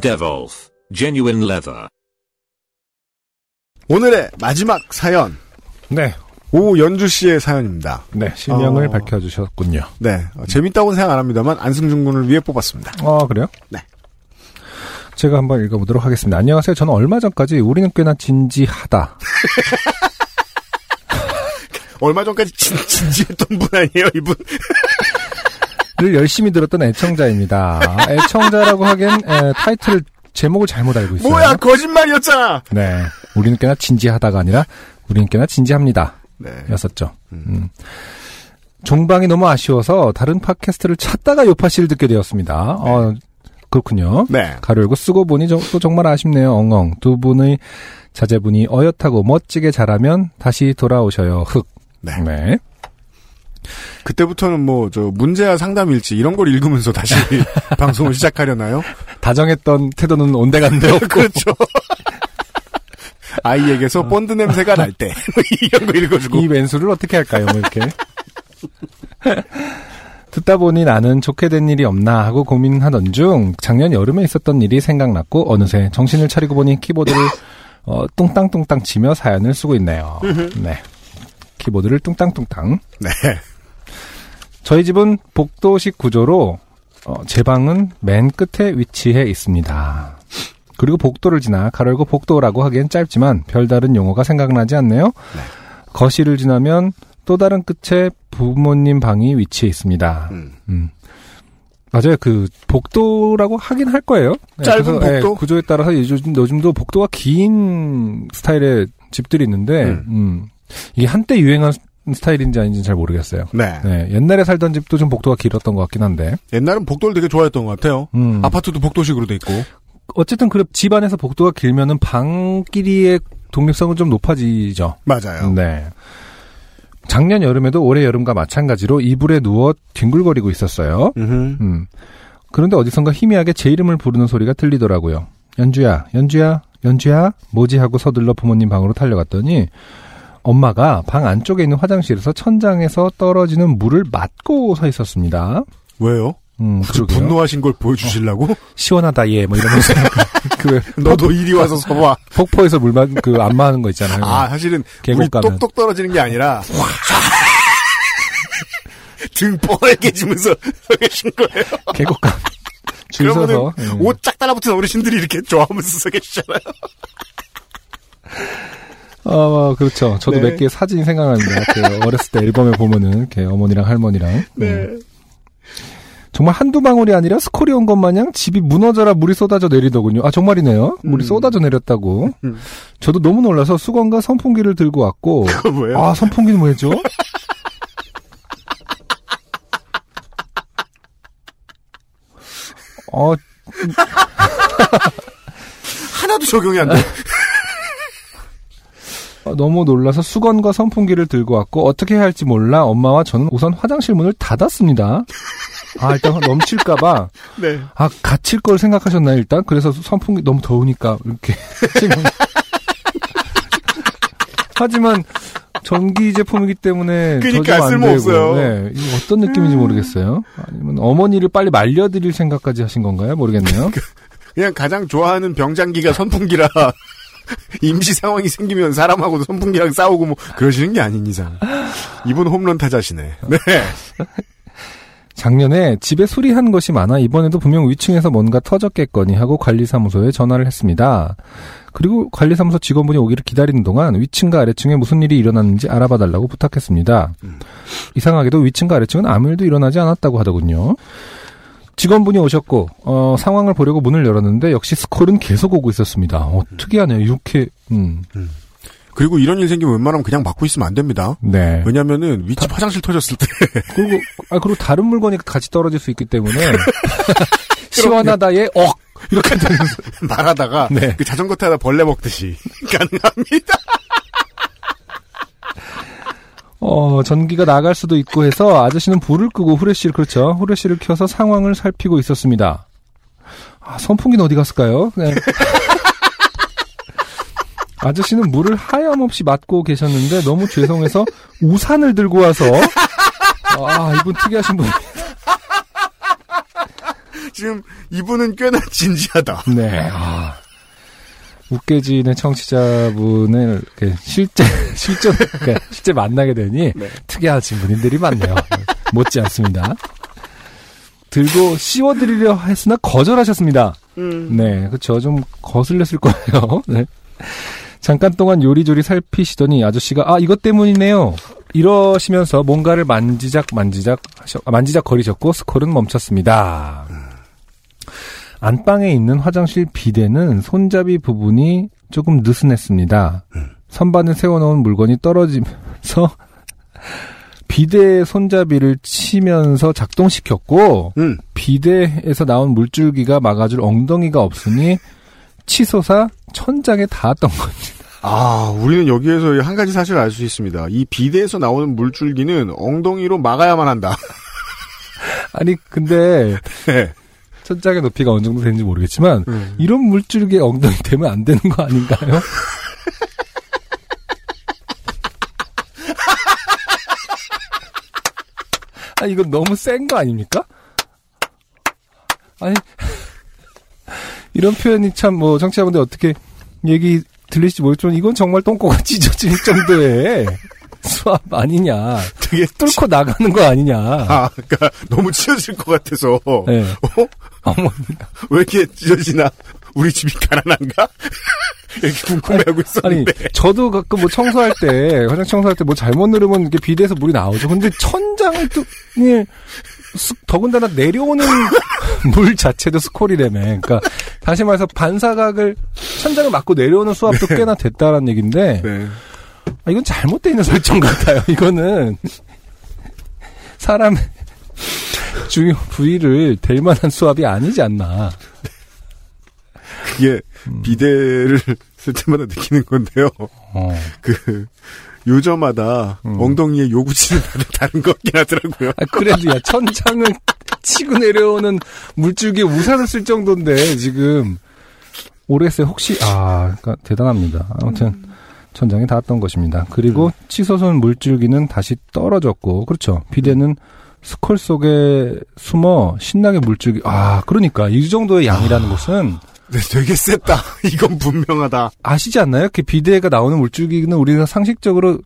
Devolf Genuine Leather. 오늘의 마지막 사연. 네. 오 연주 씨의 사연입니다. 네, 실명을 어. 밝혀주셨군요. 네. 어, 재밌다고는 생각 안 합니다만 안승준 군을 위해 뽑았습니다. 아, 그래요? 네. 제가 한번 읽어보도록 하겠습니다. 안녕하세요. 저는 얼마 전까지 우리는 꽤나 진지하다. 얼마 전까지 진, 진지했던 분 아니에요, 이분? 를 열심히 들었던 애청자입니다. 애청자라고 하기엔 에, 타이틀 제목을 잘못 알고 있어요. 뭐야, 거짓말이었잖아! 네. 우리는 꽤나 진지하다가 아니라 우리는 꽤나 진지합니다. 네. 였었죠. 음. 종방이 너무 아쉬워서 다른 팟캐스트를 찾다가 요파 씨를 듣게 되었습니다. 어, 그렇군요. 네. 가로 열고 쓰고 보니 저- 또 정말 아쉽네요. 엉엉. 두 분의 자제분이 어엿하고 멋지게 잘하면 다시 돌아오셔요. 흑. 네. 네. 그때부터는 뭐, 저, 문제야 상담일지, 이런 걸 읽으면서 다시 방송을 시작하려나요? 다정했던 태도는 온데간데 없고. 그렇죠. 아이에게서 본드 냄새가 날 때, 뭐 이런 거 읽어주고. 이 왼수를 어떻게 할까요? 뭐 이렇게. 듣다 보니 나는 좋게 된 일이 없나 하고 고민하던 중 작년 여름에 있었던 일이 생각났고 어느새 정신을 차리고 보니 키보드를 어, 뚱땅뚱땅 치며 사연을 쓰고 있네요. 네. 키보드를 뚱땅뚱땅. 네. 저희 집은 복도식 구조로 어, 제 방은 맨 끝에 위치해 있습니다. 그리고 복도를 지나 가로열고 복도라고 하기엔 짧지만 별다른 용어가 생각나지 않네요. 거실을 지나면 또 다른 끝에 부모님 방이 위치해 있습니다. 음. 음. 맞아요. 그 복도라고 하긴 할 거예요. 네, 짧은 그래서, 예, 복도? 구조에 따라서 요즘 요즘도 복도가 긴 스타일의 집들이 있는데 음. 음. 이게 한때 유행한 스타일인지 아닌지 잘 모르겠어요. 네. 네, 옛날에 살던 집도 좀 복도가 길었던 것 같긴 한데. 옛날엔 복도를 되게 좋아했던 것 같아요. 음. 아파트도 복도식으로 돼 있고. 어쨌든 그 집 안에서 복도가 길면은 방 길이의 독립성은 좀 높아지죠. 맞아요. 네. 작년 여름에도 올해 여름과 마찬가지로 이불에 누워 뒹굴거리고 있었어요. 음. 그런데 어디선가 희미하게 제 이름을 부르는 소리가 들리더라고요. 연주야, 연주야, 연주야, 뭐지 하고 서둘러 부모님 방으로 달려갔더니 엄마가 방 안쪽에 있는 화장실에서 천장에서 떨어지는 물을 맞고 서 있었습니다. 왜요? 음, 그. 분노하신 걸 보여주시려고? 시원하다 얘, 뭐 이러면서 그 너도 이리 와서 서봐. 폭포에서 물만 그 안마하는 거 있잖아요. 아, 사실은 물이 계곡 가면. 똑똑 떨어지는 게 아니라 등 뻘개지면서 서 계신 거예요. 계곡 가. 줄 서서. 예. 옷쫙 달라붙은 어르신들이 이렇게 좋아하면서 서 계시잖아요. 어, 그렇죠. 저도 네. 몇개 사진이 생각납니다. 그 어렸을 때 앨범에 보면은 이렇게 어머니랑 할머니랑. 네. 음. 정말 한두 방울이 아니라 스콜이 온 것 마냥 집이 무너져라 물이 쏟아져 내리더군요. 아, 정말이네요. 물이 음. 쏟아져 내렸다고. 음. 저도 너무 놀라서 수건과 선풍기를 들고 왔고. 그거 뭐예요? 아, 선풍기는 뭐였죠? 어, 하나도 적용이 안 돼. 어, 너무 놀라서 수건과 선풍기를 들고 왔고 어떻게 해야 할지 몰라 엄마와 저는 우선 화장실 문을 닫았습니다. 아 일단 넘칠까봐 네. 아 갇힐 걸 생각하셨나요 일단 그래서 선풍기 너무 더우니까 이렇게 하지만 전기 제품이기 때문에 그러니까 쓸모없어요. 네, 이거 어떤 느낌인지 모르겠어요. 아니면 어머니를 빨리 말려드릴 생각까지 하신 건가요? 모르겠네요. 그냥 가장 좋아하는 병장기가 선풍기라 임시 상황이 생기면 사람하고도 선풍기랑 싸우고 뭐 그러시는 게 아닌 이상. 이분 홈런 타자시네. 네. 작년에 집에 수리한 것이 많아 이번에도 분명 위층에서 뭔가 터졌겠거니 하고 관리사무소에 전화를 했습니다. 그리고 관리사무소 직원분이 오기를 기다리는 동안 위층과 아래층에 무슨 일이 일어났는지 알아봐 달라고 부탁했습니다. 이상하게도 위층과 아래층은 아무 일도 일어나지 않았다고 하더군요. 직원분이 오셨고 어, 상황을 보려고 문을 열었는데 역시 스콜은 계속 오고 있었습니다. 어, 특이하네요. 이렇게 음, 그리고 이런 일 생기면 웬만하면 그냥 막고 있으면 안 됩니다. 네. 왜냐면은 위치 화장실 터졌을 때 그리고 아 그리고 다른 물건이 같이 떨어질 수 있기 때문에 시원하다의 억 이렇게 말하다가 네. 그 자전거 타다 벌레 먹듯이 가능합니다. 어, 전기가 나갈 수도 있고 해서 아저씨는 불을 끄고 후레쉬를 그렇죠. 후레쉬를 켜서 상황을 살피고 있었습니다. 아, 선풍기는 어디 갔을까요? 네. 아저씨는 물을 하염없이 맞고 계셨는데 너무 죄송해서 우산을 들고 와서 아, 이분 특이하신 분. 지금 이분은 꽤나 진지하다. 네. 아. 웃게지는 청취자분을 실제 실제 그러니까 실제 만나게 되니 네. 특이하신 분들이 많네요. 못지 않습니다. 들고 씌워드리려 했으나 거절하셨습니다. 음. 네, 그렇죠. 좀 거슬렸을 거예요. 네. 잠깐 동안 요리조리 살피시더니 아저씨가 아 이것 때문이네요. 이러시면서 뭔가를 만지작 만지작 하셔, 아, 만지작 거리셨고 스콜은 멈췄습니다. 안방에 있는 화장실 비데는 손잡이 부분이 조금 느슨했습니다. 선반에 세워놓은 물건이 떨어지면서 비데 손잡이를 치면서 작동시켰고 음. 비데에서 나온 물줄기가 막아줄 엉덩이가 없으니 치솟아 천장에 닿았던 겁니다. 아, 우리는 여기에서 한 가지 사실을 알 수 있습니다. 이 비대에서 나오는 물줄기는 엉덩이로 막아야만 한다. 아니 근데 네. 천장의 높이가 어느 정도 되는지 모르겠지만 음. 이런 물줄기에 엉덩이 되면 안 되는 거 아닌가요? 아 이건 너무 센 거 아닙니까? 아니 이런 표현이 참 뭐 청취자분들 어떻게 얘기 들리실지 모르겠지만 이건 정말 똥꼬가 찢어질 정도의 수압 아니냐 되게 뚫고 나가는 거 아니냐 아, 그러니까 너무 찢어질 것 같아서 네. 어? 어머 왜 이렇게 찢어지나? 우리 집이 가난한가? 이렇게 궁금해하고 아니, 있었는데. 저도 가끔 뭐 청소할 때, 화장 청소할 때 뭐 잘못 누르면 이게 비대에서 물이 나오죠. 근데 천장을 또, 예, 스- 더군다나 내려오는 물 자체도 스콜이라며. 그러니까, 다시 말해서 반사각을, 천장을 맞고 내려오는 수압도 꽤나 됐다라는 얘기인데, 네. 아, 이건 잘못되어 있는 설정 같아요. 이거는, 사람 의 주요 부위를 될 만한 수압이 아니지 않나. 그게 비대를 쓸 때마다 느끼는 건데요. 어. 그 요저마다 음. 엉덩이에 요구치는 다른 다른 것 같긴 하더라고요. 아, 그래도 야, 천장을 치고 내려오는 물줄기에 우산을 쓸 정도인데, 지금, 모르겠어요. 혹시, 아, 그러니까 대단합니다. 아무튼, 천장에 닿았던 것입니다. 그리고 치솟은 물줄기는 다시 떨어졌고, 그렇죠. 비대는 스컬 속에 숨어 신나게 물줄기, 아, 그러니까, 이 정도의 양이라는 것은, 네, 되게 셌다. 이건 분명하다. 아시지 않나요? 이렇게 비대가 나오는 물줄기는 우리가 상식적으로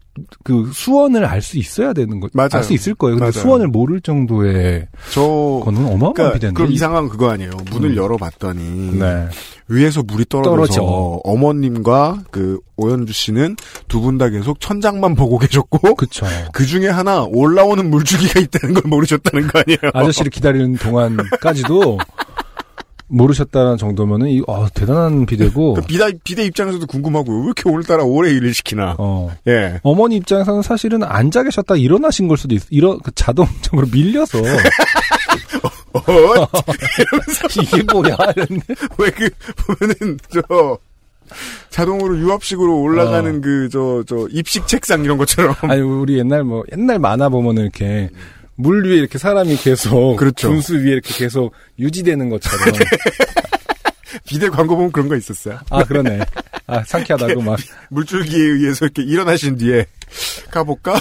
그 수원을 알 수 있어야 되는 거, 맞아요. 알 수 있을 거예요. 근데 맞아요. 수원을 모를 정도의 저 거는 어마어마한 그러니까 비대인데. 그럼 이 상황은 그거 아니에요. 문을 음. 열어봤더니 네. 위에서 물이 떨어져서 떨어져. 어머님과 그 오연주 씨는 두 분 다 계속 천장만 보고 계셨고 그쵸. 그 중에 하나 올라오는 물줄기가 있다는 걸 모르셨다는 거 아니에요? 아저씨를 기다리는 동안까지도 모르셨다는 정도면은 이 어, 대단한 비대고 그 비대, 비대 입장에서도 궁금하고요. 왜 이렇게 오늘따라 오래 일을 시키나? 어. 예. 어머니 입장에서는 사실은 앉아 계셨다 일어나신 걸 수도 있어. 이런 그 자동적으로 밀려서 어, 이게 뭐야 이랬는데 왜 그, 보면은, 저, 자동으로 유압식으로 올라가는 어. 그, 저, 저, 입식 책상 이런 것처럼. 아니 우리 옛날 뭐 옛날 만화 보면은 이렇게 물 위에 이렇게 사람이 계속 그렇죠. 분수 위에 이렇게 계속 유지되는 것처럼 비대 광고 보면 그런 거 있었어요. 아 그러네 아 상쾌하다고 막 물줄기에 의해서 이렇게 일어나신 뒤에, 가볼까?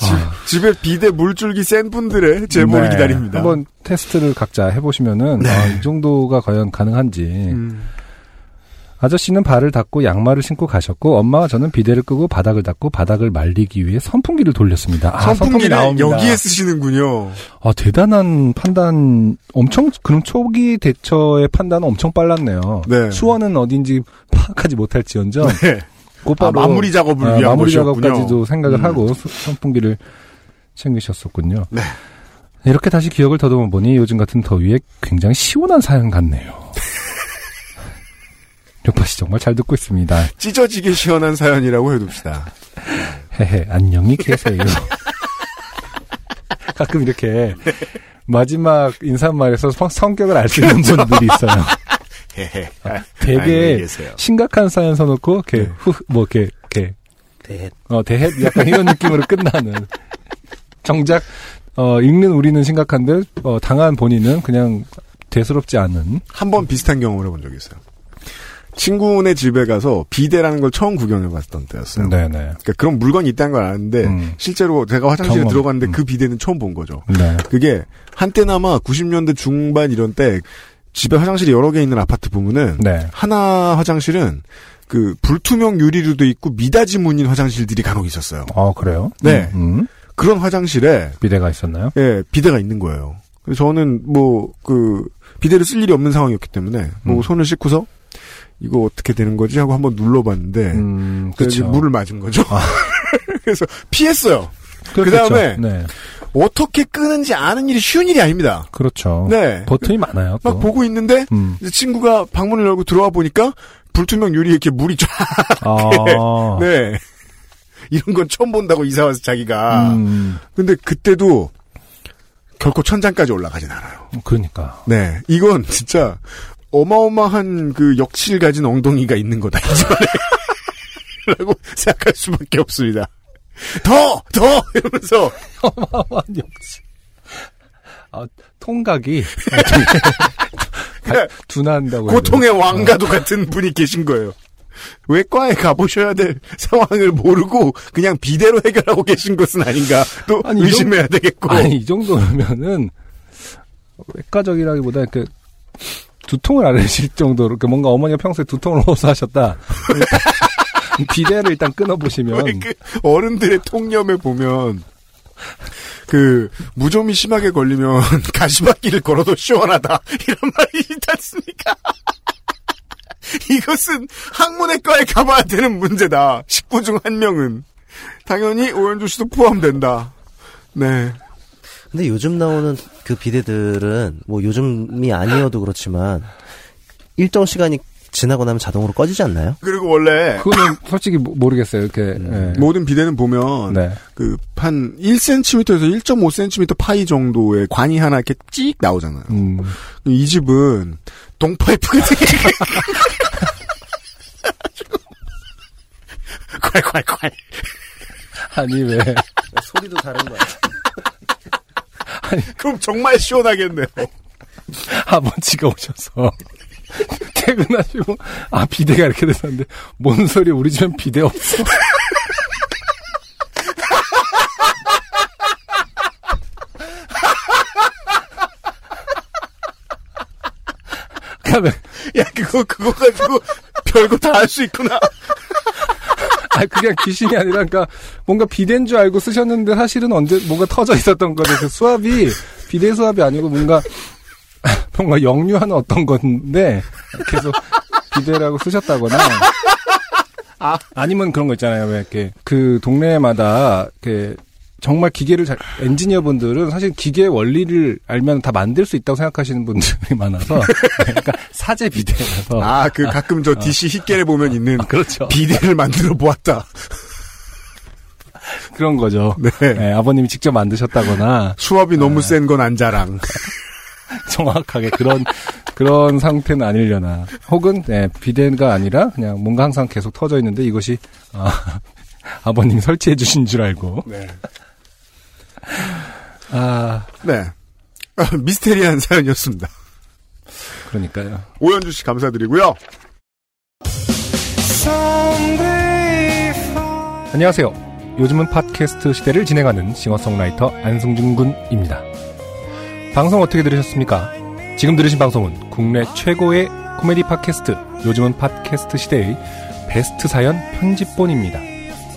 집, 집에 비대 물줄기 센 분들의 제보를 네. 기다립니다. 한번 테스트를 각자 해보시면은 아, 이 정도가 과연 가능한지 음, 아저씨는 발을 닦고 양말을 신고 가셨고 엄마와 저는 비데를 끄고 바닥을 닦고 바닥을 말리기 위해 선풍기를 돌렸습니다. 아, 선풍기 나옵니다. 여기에 쓰시는군요. 아, 대단한 판단, 엄청, 그럼 초기 대처의 판단은 엄청 빨랐네요. 네. 수원은 어딘지 파악하지 못할지언정, 네. 곧바로 아, 마무리 작업을 아, 위한 마무리 것이었군요. 작업까지도 생각을 음. 하고 수- 선풍기를 챙기셨었군요. 네. 이렇게 다시 기억을 더듬어 보니 요즘 같은 더위에 굉장히 시원한 사연 같네요. 요파씨 정말 잘 듣고 있습니다. 찢어지게 시원한 사연이라고 해둡시다. 헤헤, 안녕히 계세요. 가끔 이렇게 마지막 인사말에서 성- 성격을 알 수 있는 분들이 있어요. 헤헤. 되게 안녕히 계세요. 심각한 사연 써놓고 이렇게 네. 후 뭐 이렇게 이렇게 대어 대해 약간 이런 느낌으로 끝나는 정작 어 읽는 우리는 심각한데 어 당한 본인은 그냥 대수롭지 않은 한 번 비슷한 경험을 해본 적이 있어요. 친구네 집에 가서 비데라는 걸 처음 구경해 봤던 때였어요. 네네 그러니까 그런 물건이 있다는 걸 아는데 음. 실제로 제가 화장실에 경험. 들어갔는데 음. 그 비데는 처음 본 거죠. 네 그게 한때나마 90년대 중반 이런 때 집에 화장실이 여러 개 있는 아파트 보면은 네. 하나 화장실은 그 불투명 유리로 돼 있고 미닫이 문인 화장실들이 간혹 있었어요. 어 그래요? 네. 음, 음. 그런 화장실에 비대가 있었나요? 예, 비데가 있는 거예요. 그래서 저는 뭐 그 비데를 쓸 일이 없는 상황이었기 때문에 뭐 음. 손을 씻고서 이거 어떻게 되는 거지 하고 한번 눌러봤는데 음 그렇죠. 물을 맞은 거죠. 그래서 피했어요. 그렇겠죠. 그다음에 네 어떻게 끄는지 아는 일이 쉬운 일이 아닙니다. 그렇죠. 네. 버튼이 많아요. 또. 막 보고 있는데 음. 친구가 방문을 열고 들어와 보니까 불투명 유리에 이렇게 물이 쫙. 아. 네. 이런 건 처음 본다고 이사 와서 자기가. 음, 근데 그때도 결코 천장까지 올라가진 않아요. 그러니까. 네. 이건 진짜 어마어마한 그 역치를 가진 엉덩이가 있는 거다. 이 집안에. 라고 생각할 수밖에 없습니다. 더! 더! 이러면서 어마어마한 역시. 아, 통각이 그냥 둔한다고. 해야 고통의 왕과도 같은 분이 계신 거예요. 외과에 가보셔야 될 상황을 모르고 그냥 비대로 해결하고 계신 것은 아닌가 또 아니, 이 의심해야 되겠고. 아니, 이 정도면은, 외과적이라기보다 그, 두통을 앓으실 정도로, 그 뭔가 어머니가 평소에 두통을 호소하셨다. 비대를 일단 끊어보시면, 왜그 어른들의 통념에 보면 그 무좀이 심하게 걸리면 가시밭길을 걸어도 시원하다 이런 말이 있지 않습니까? 이것은 학문외과에 가봐야 되는 문제다. 식구 중 한 명은 당연히 오연주 씨도 포함된다. 네. 근데 요즘 나오는 그 비데들은 뭐 요즘이 아니어도 그렇지만 일정 시간이 지나고 나면 자동으로 꺼지지 않나요? 그리고 원래 그거는 솔직히 모- 모르겠어요. 이렇게, 예. 모든 비대는 보면 네. 그한 1cm에서 1.5cm 파이 정도의 관이 하나 이렇게 찍 나오잖아요. 음, 이 집은 동파이프가 되게 콸콸콸 아니, 왜. 소리도 다른 거야. 그럼 정말 시원하겠네요. 아버지가 오셔서 퇴근하시고 아 비대가 이렇게 됐었는데 뭔 소리 우리 집엔 비대 없어 야 그거 그거 가지고 별거 다 할 수 있구나. 아 그냥 귀신이 아니라 그러니까 뭔가 비대인 줄 알고 쓰셨는데 사실은 언제 뭔가 터져 있었던 거죠. 그 수압이 비대 수압이 아니고 뭔가 뭔가 역류하는 어떤 건데 계속 비대라고 쓰셨다거나 아니면 그런 거 있잖아요. 왜 이렇게 그 동네마다 이렇게 정말 기계를 잘 엔지니어 분들은 사실 기계 원리를 알면 다 만들 수 있다고 생각하시는 분들이 많아서 그러니까 사제 비대라서 아 그 가끔 저 DC 힙겔에 보면 있는 그렇죠 비대를 만들어 보았다. 그런 거죠 네. 네, 아버님이 직접 만드셨다거나 수압이 너무 센건 안 자랑. 정확하게 그런 그런 상태는 아니려나 혹은 네, 비대가 아니라 그냥 뭔가 항상 계속 터져 있는데 이것이 아, 아버님 설치해 주신 줄 알고 네. 아 네. 아, 미스테리한 사연이었습니다. 그러니까요 오현주 씨 감사드리고요. 안녕하세요 요즘은 팟캐스트 시대를 진행하는 싱어송라이터 안승준 군입니다 방송 어떻게 들으셨습니까 지금 들으신 방송은 국내 최고의 코미디 팟캐스트 요즘은 팟캐스트 시대의 베스트 사연 편집본입니다